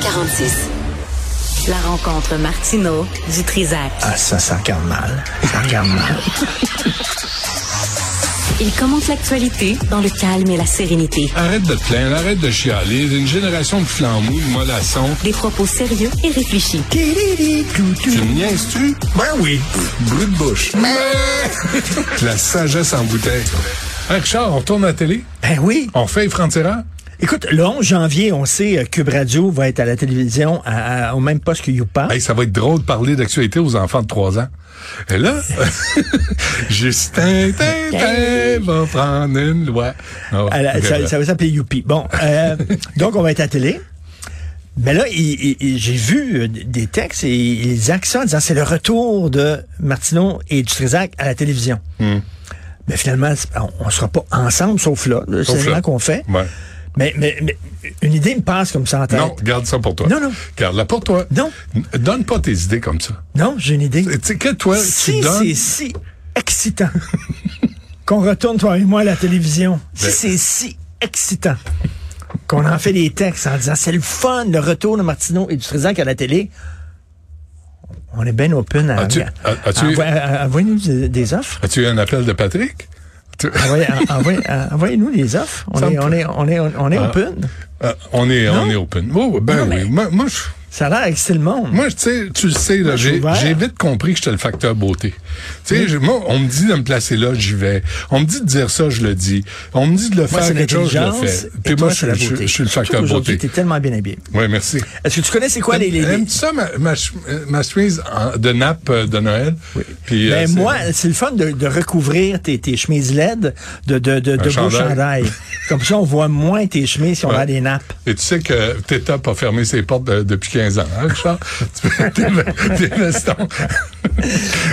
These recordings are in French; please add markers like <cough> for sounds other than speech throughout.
346. La rencontre Martino du Trizac. Ah, ça, ça regarde mal. Ça regarde mal. <laughs> Il commente l'actualité dans le calme et la sérénité. Arrête de te plaindre, arrête de chialer. Une génération de flambous, de mollassons. Des propos sérieux et réfléchis. Tu me niaises-tu? Ben oui. Brut de bouche. <laughs> la sagesse en bouteille. Hey, Richard, on tourne à la télé? Ben oui. On fait franc Écoute, le 11 janvier, on sait, euh, Cube Radio va être à la télévision à- à- au même poste que Youpa. Hey, ça va être drôle de parler d'actualité aux enfants de 3 ans. Et là, <laughs> Justin Tintin va prendre une loi. Ah la- ça, va s'appeler Youpi. Bon, euh, <laughs> donc on va être à la télé. Mais là, j'ai vu euh, des textes et ils accents en disant c'est le retour de Martineau et du Trisac à la télévision. Hmm. Mais finalement, on, on sera pas ensemble, sauf là. C'est Sauf le là. qu'on fait. Ouais. Mais, mais, mais une idée me passe comme ça en tête. Non, garde ça pour toi. Non, non. Garde-la pour toi. Non. N- Donne pas tes idées comme ça. Non, j'ai une idée. Tu sais que toi, si tu donnes... c'est si excitant qu'on retourne, toi et moi, à la télévision, si Ben- c'est si excitant qu'on en fait des textes en disant c'est le fun, le retour de Martineau et du Trisac à la télé, on est bien open à... As-tu- as- Envoyez-nous des, des offres. As-tu eu un appel de Patrick? En- envoyez- euh, Envoyez-nous des offres. On est, on, est, on est, on est Ah. open. On est, on est open. Oh, ben oui. Moi, je- Ça a l'air le monde. moi, tu sais, tu le sais, là, j'ai vite compris que j'étais le facteur beauté. Tu sais, moi, on me dit de me placer là, j'y vais. On me dit de dire ça, je le dis. On me dit de le moi, faire quelque chose, je le fais. Puis moi, je, suis le facteur beauté. t'es tellement bien habillé. Oui, merci. Est-ce que tu connais c'est quoi les... les, Aimes-tu ça, ma, ma, ch- ma chemise de nappe euh, de Noël? Oui. Puis, Ben euh, c'est- moi, c'est le fun de, de recouvrir tes, tes chemises LED de, de, de, de beaux chandail. Comme ça, on voit moins tes chemises si on Ouais. a des nappes. Et tu sais que TETOP a fermé ses portes de- depuis 15 ans, hein, Richard? <laughs> Tu peux- tes.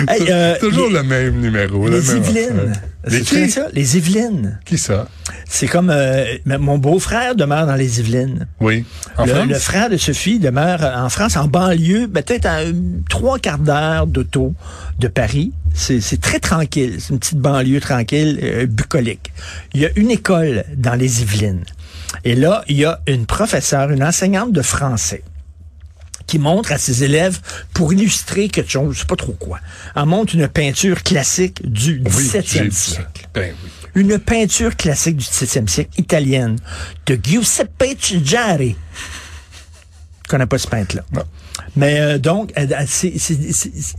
Hey, euh, toujours les- le même numéro. Les Yvelines. Les qui? ça? Les Yvelines. Qui ça? C'est comme euh, mon beau-frère demeure dans les Yvelines. Oui. En le, France? le frère de Sophie demeure en France, en banlieue, ben, peut-être à euh, trois quarts d'heure d'auto de Paris. C'est c'est très tranquille. C'est une petite banlieue tranquille, euh, bucolique. Il y a une école dans les Yvelines. Et là, il y a une professeure, une enseignante de français qui montre à ses élèves, pour illustrer quelque chose, je sais pas trop quoi, elle montre une peinture classique du Oui, j'ai 17e vu ça. siècle Ben oui. une peinture classique du 17e siècle, italienne, de Giuseppe Giari. Je connais pas ce peintre-là. Mais euh, donc, c'est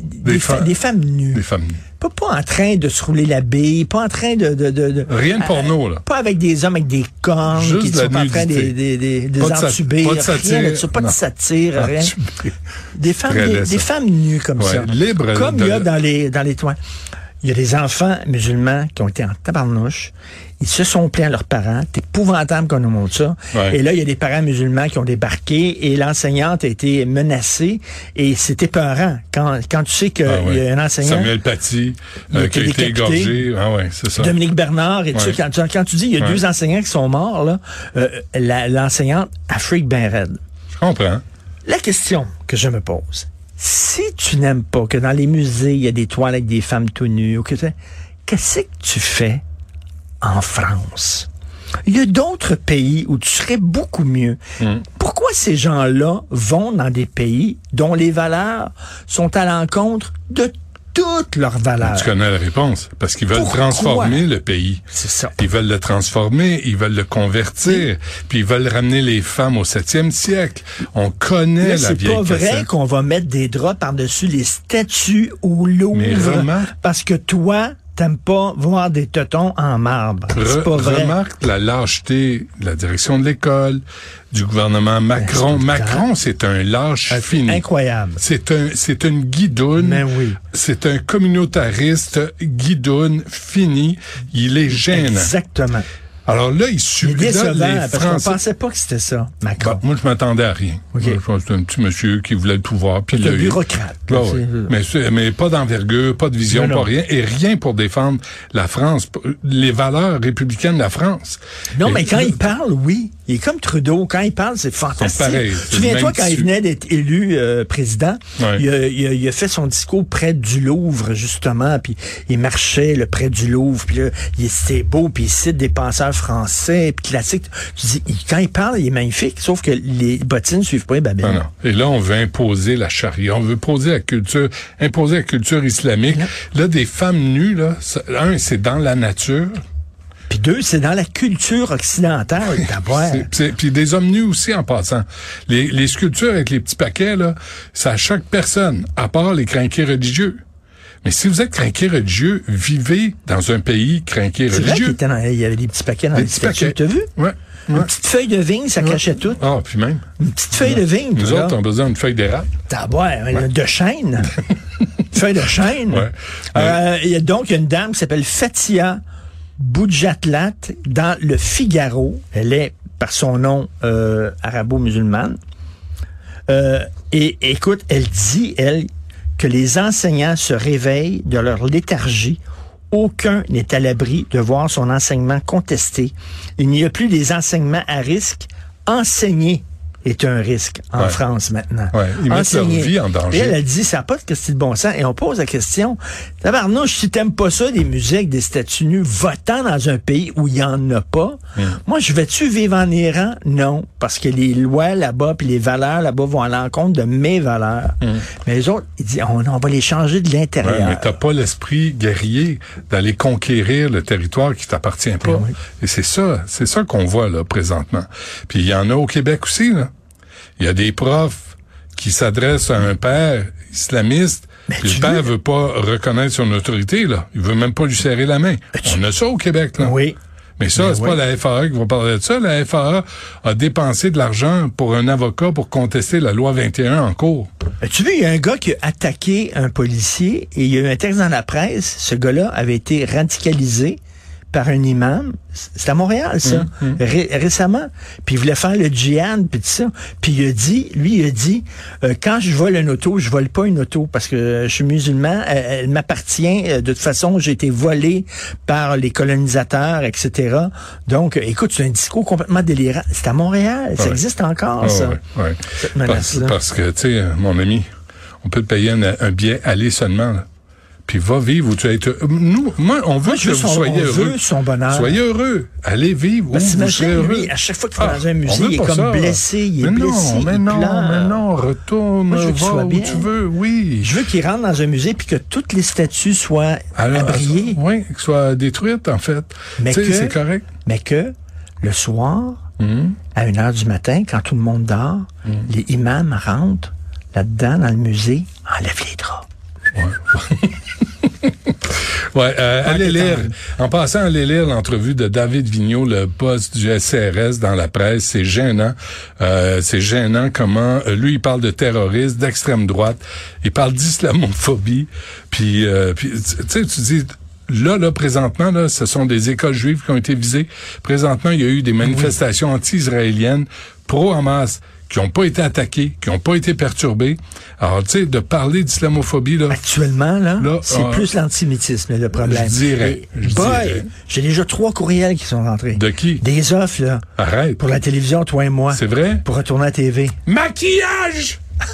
des, fa- femmes. des femmes nues. Des femmes nues. Pas, pas en train de se rouler la bille, pas en train de... de, de, de- Rien de porno, là. Pas avec des hommes avec des cornes Juste qui de sont en train de nudité. des, des, des Pas de pas rien satire, ça, pas de satire, rien. Entubé. Des femmes, des, des femmes nues comme Ouais, ça. libre Comme il y a dans les, dans les toits. Il y a des enfants musulmans qui ont été en tabarnouche. Ils se sont plaints à leurs parents. C'est épouvantable qu'on nous montre ça. Ouais. Et là, il y a des parents musulmans qui ont débarqué et l'enseignante a été menacée. Et c'est épeurant. Quand, quand tu sais qu'il Ah ouais. y a un enseignant... Samuel Paty, euh, a qui a été été égorgé. Ah ouais, c'est ça. Dominique Bernard et tout ça. Quand, tu- quand tu dis il y a deux enseignants qui sont morts, là, euh, l'enseignante Afrique ben raide. Je comprends. La question que je me pose, si tu n'aimes pas que dans les musées, il y a des toiles avec des femmes tout nues, ou que tu- qu'est-ce que tu fais en France? Il y a d'autres pays où tu serais beaucoup mieux. Pourquoi ces gens-là vont dans des pays dont les valeurs sont à l'encontre de toutes leurs valeurs? Tu connais la réponse. Parce qu'ils veulent Pourquoi? transformer le pays. C'est ça. Ils veulent le transformer, ils veulent le convertir, puis ils veulent ramener les femmes au 7e siècle. On connaît Là, la c'est vieille pas vrai qu'on va mettre des draps par-dessus les statues au Louvre. Mais remarque- Parce que toi, t'aimes pas voir des tetons en marbre. Re- pas vrai. Remarque la lâcheté de la direction de l'école, du gouvernement Macron. c'est Macron, c'est un lâche fini. Incroyable. C'est un, c'est une guidoune. Mais oui. C'est un communautariste guidoune fini. Il est gênant. Exactement. Alors là, il décevant les parce Français. pensait pas que c'était ça, Macron. Bah, moi, je m'attendais à rien. Ok. Moi, Je pense que c'est un petit monsieur qui voulait le pouvoir. Puis eu. bureaucrate. Ah ouais. c'est- mais, mais pas d'envergure, pas de vision, Non, non. pas rien. Et rien pour défendre la France, les valeurs républicaines de la France. Non, Et- mais quand il parle, oui. Il est comme Trudeau. Quand il parle, c'est fantastique. pareil, c'est le Souviens-toi quand il venait d'être élu euh, président, Ouais. il, a, il a- il a fait son discours près du Louvre, justement, puis il marchait le près du Louvre, puis là, il- c'était beau, puis il cite des penseurs français, puis classique. Tu dis, il- quand il parle, il est magnifique, sauf que les bottines suivent pas les babines. Non, non. Et là, on veut imposer la charia, on veut imposer la culture, imposer la culture islamique. Là, des femmes nues, là, ça- un, c'est dans la nature. Puis deux, c'est dans la culture occidentale c'est- Puis des hommes nus aussi en passant. Les, les sculptures avec les petits paquets, là, c'est à chaque personne, à part les crinqués religieux. Mais si vous êtes crinqué religieux, vivez dans un pays crinqué C'est vrai qu'il religieux. y avait des petits paquets dans Des les petits paquets. T'as vu? Ouais. Une ouais. petite feuille de vigne, ça cachait tout. Ah, puis même. Une petite feuille de vigne. Nous autres, on a besoin d'une feuille d'érable. D'abord, de chêne. <laughs> feuille de chêne. Ouais. Euh, il y a donc il y a une dame qui s'appelle Fatia Boudjatlat dans le Figaro. Elle est, par son nom, euh, arabo-musulmane. Euh, et écoute, elle dit, elle, que les enseignants se réveillent de leur léthargie. Aucun n'est à l'abri de voir son enseignement contesté. Il n'y a plus des enseignements à risque. Enseigner est un risque en Ouais. France maintenant. Ouais, ils mettent leur vie en danger. Et elle a dit, ça n'a pas de question de bon sens. Et on pose la question, tabarnouche, si t'aimes pas ça, des musiques, des statues nues, votant dans un pays où il y en a pas, Moi, je vais-tu vivre en Iran? Non, parce que les lois là-bas, puis les valeurs là-bas vont à l'encontre de mes valeurs. Mais les autres, ils disent, on, on va les changer de Hmm. Ouais, l'intérieur. mais t'as pas l'esprit guerrier d'aller conquérir le territoire qui t'appartient pas. Oui. Et c'est ça, c'est ça qu'on voit là présentement. Puis il y en a au Québec aussi là. Il y a des profs qui s'adressent à un père islamiste. Mais le père veux- veut pas reconnaître son autorité là. Il veut même pas lui serrer la main. On a ça au Québec là. Oui. Mais ça, Ben c'est oui. pas la FAA qui va parler de ça. La FAA a dépensé de l'argent pour un avocat pour contester la loi 21 en cours. Tu vois, il y a un gars qui a attaqué un policier et il y a eu un texte dans la presse. Ce gars-là avait été radicalisé par un imam. C'est à Montréal, ça, ré- récemment. Puis il voulait faire le djihad, puis tout ça. Puis il a dit, lui, il a dit, euh, quand je vole une auto, je vole pas une auto parce que je suis musulman, elle, elle m'appartient. Euh, De toute façon, j'ai été volé par les colonisateurs, etc. Donc, euh, écoute, c'est un discours complètement délirant. C'est à Montréal, ça existe encore, ça. ouais, ouais. Cette Parce, que, tu sais, mon ami, on peut payer un, un billet aller seulement, là. Puis va vivre où tu as été. Nous, moi, on veut Moi, que vous son- soyez on heureux. veut son bonheur. Soyez heureux. Allez vivre où Parce que vous serez heureux. lui, à chaque fois qu'il va Ah, dans un musée, il est comme ça. blessé, il est mais blessé, Non, mais il non, pleure. mais non, retourne, Moi, je veux qu'il va soit où bien. tu veux, oui. Je veux qu'il rentre dans un musée puis que toutes les statues soient Alors, abriées, Oui, que soit détruite, en fait. Mais Tu sais, que- c'est correct. mais que le soir, Hum. à une heure du matin, quand tout le monde dort, les imams rentrent là-dedans dans le musée, enlèvent les Ouais, euh, Ah, allez lire. En passant, allez lire l'entrevue de David Vigneault, le boss du SCRS dans la presse. C'est gênant. Euh, c'est gênant comment euh, lui il parle de terrorisme, d'extrême droite. Il parle d'islamophobie. Puis, euh, puis tu sais, tu dis. Là, là, présentement, là, ce sont des écoles juives qui ont été visées. Présentement, il y a eu des manifestations anti-israéliennes, pro-Hamas, qui n'ont pas été attaquées, qui n'ont pas été perturbées. Alors, tu sais, de parler d'islamophobie, là, Actuellement, là, Là, c'est euh, plus l'antisémitisme, le problème. je dirais, je boy, j'ai déjà trois courriels qui sont rentrés. de qui? Des offres, là, Arrête. pour la télévision, toi et moi. C'est vrai? Pour retourner à la TV. Maquillage! <laughs>